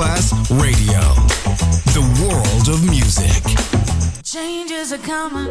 Masterclass Radio, the world of music. Changes are coming.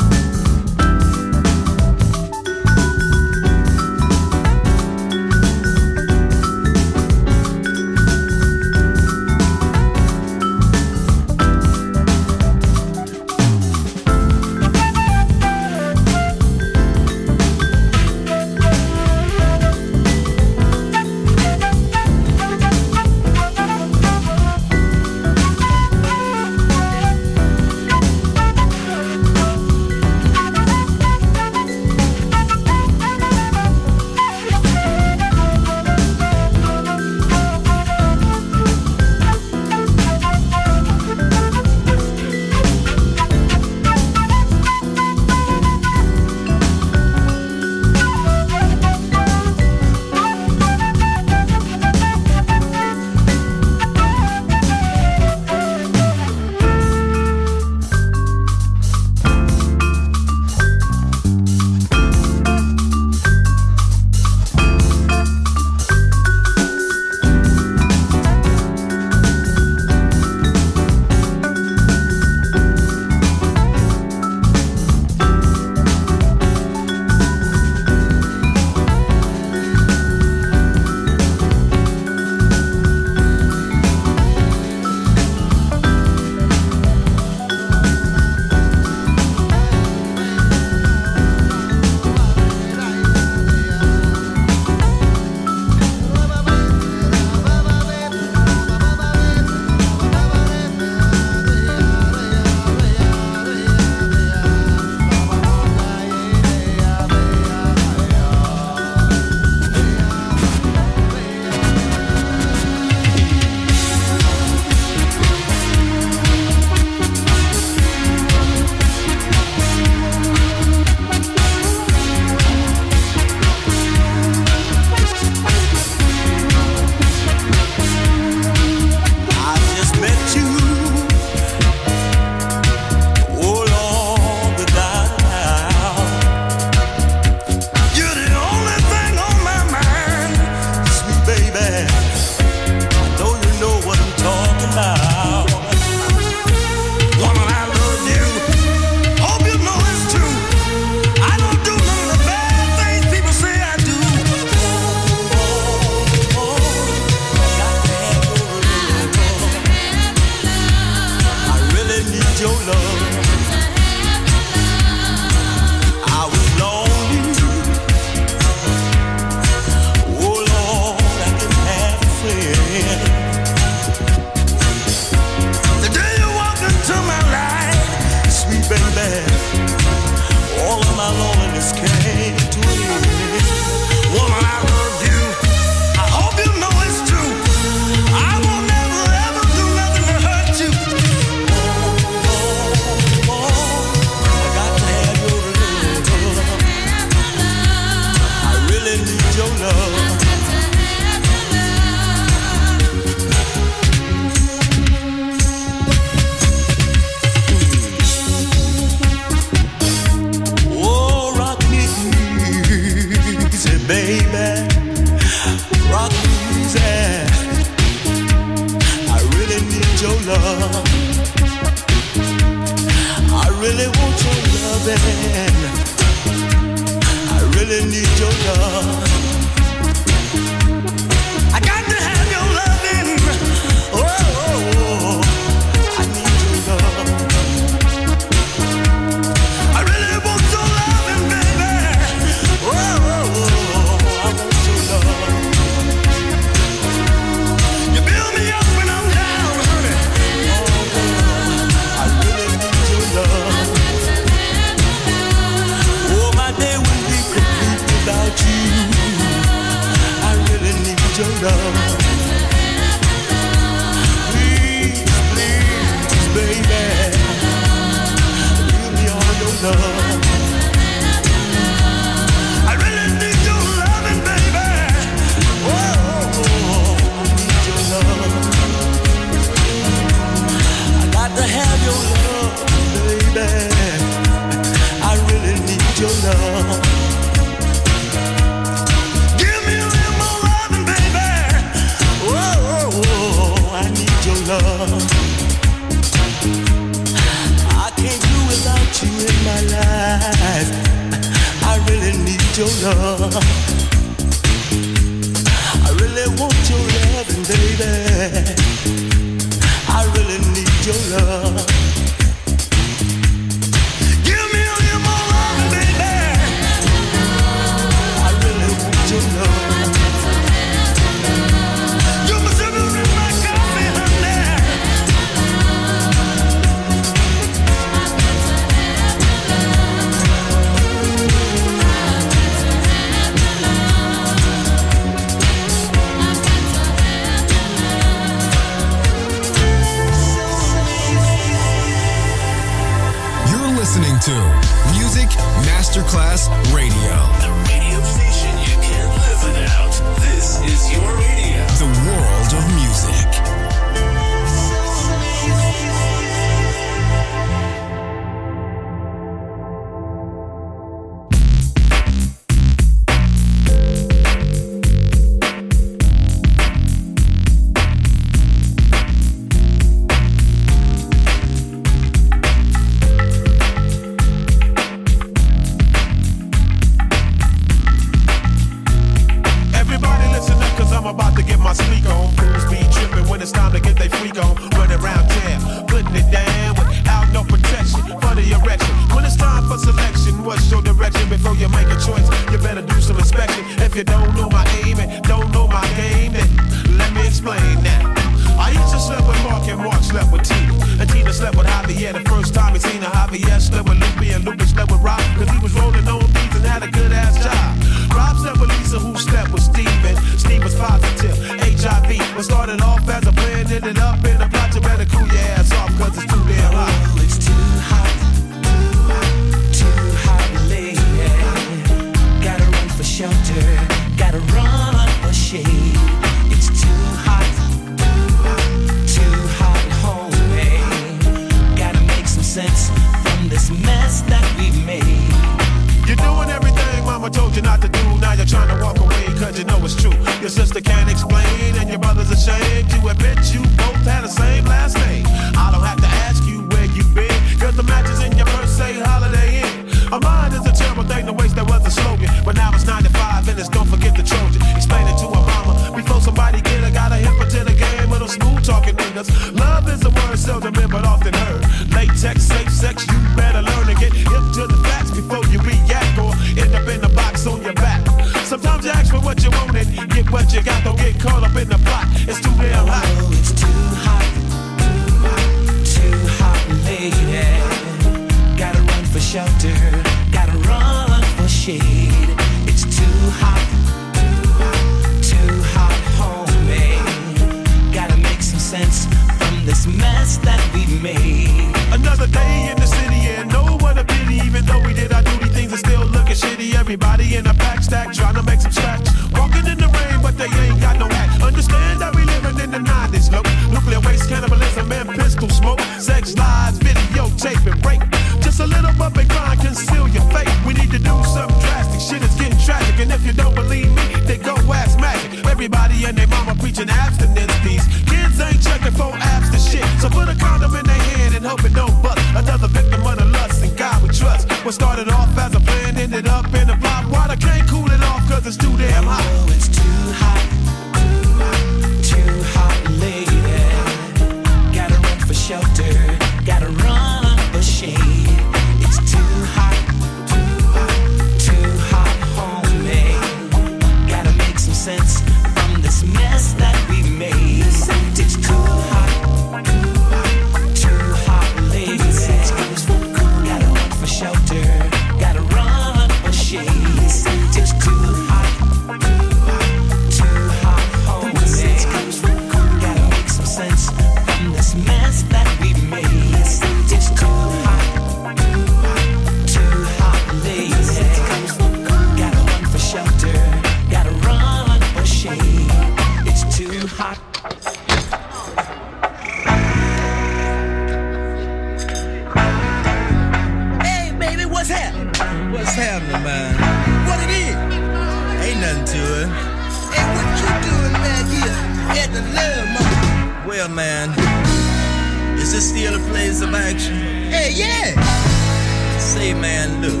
Market? Man, is this still a place of action? Hey, yeah. Say, man, look.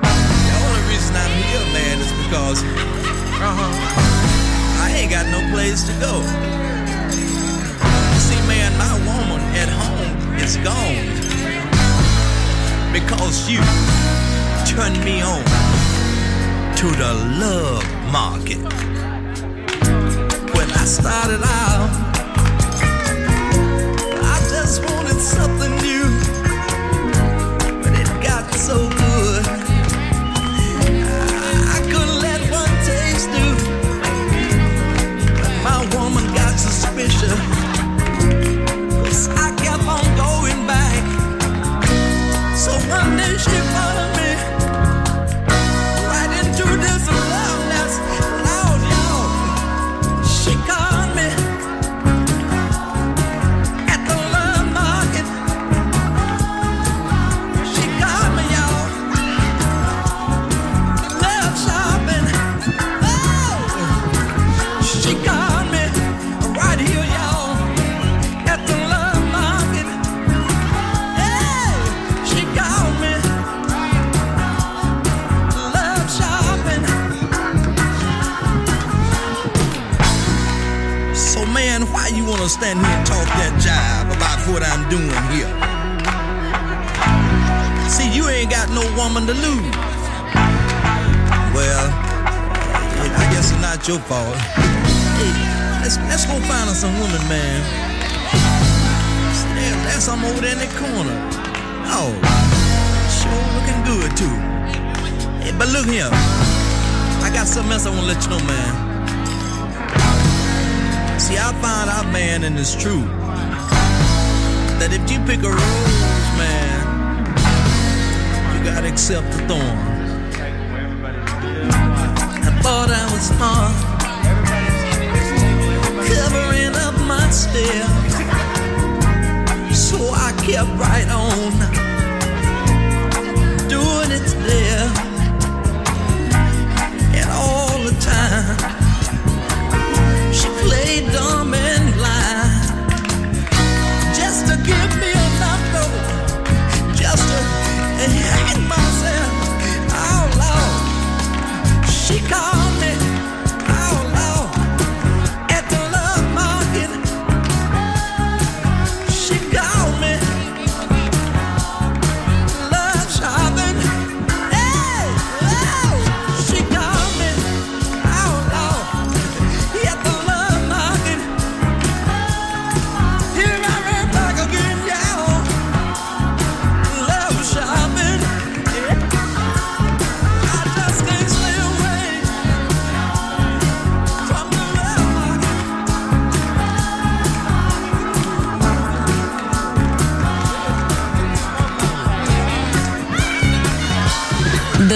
The only reason I'm here, man, is because uh-huh, I ain't got no place to go. See, man, my woman at home is gone because you turned me on to the love market. Started out, I just wanted something new, but it got so good. Stand here and talk that jive about what I'm doing here? See, you ain't got no woman to lose. Well, I guess it's not your fault. Hey, let's let's go find us some women, man. See, there's some over there in the corner. Oh, sure looking good too. Hey, but look here, I got something else I wanna let you know, man. See, I find out, man, and it's true, that if you pick a rose, man, you gotta accept the thorn. I thought I was smart, covering up my stare, so I kept right on doing it there,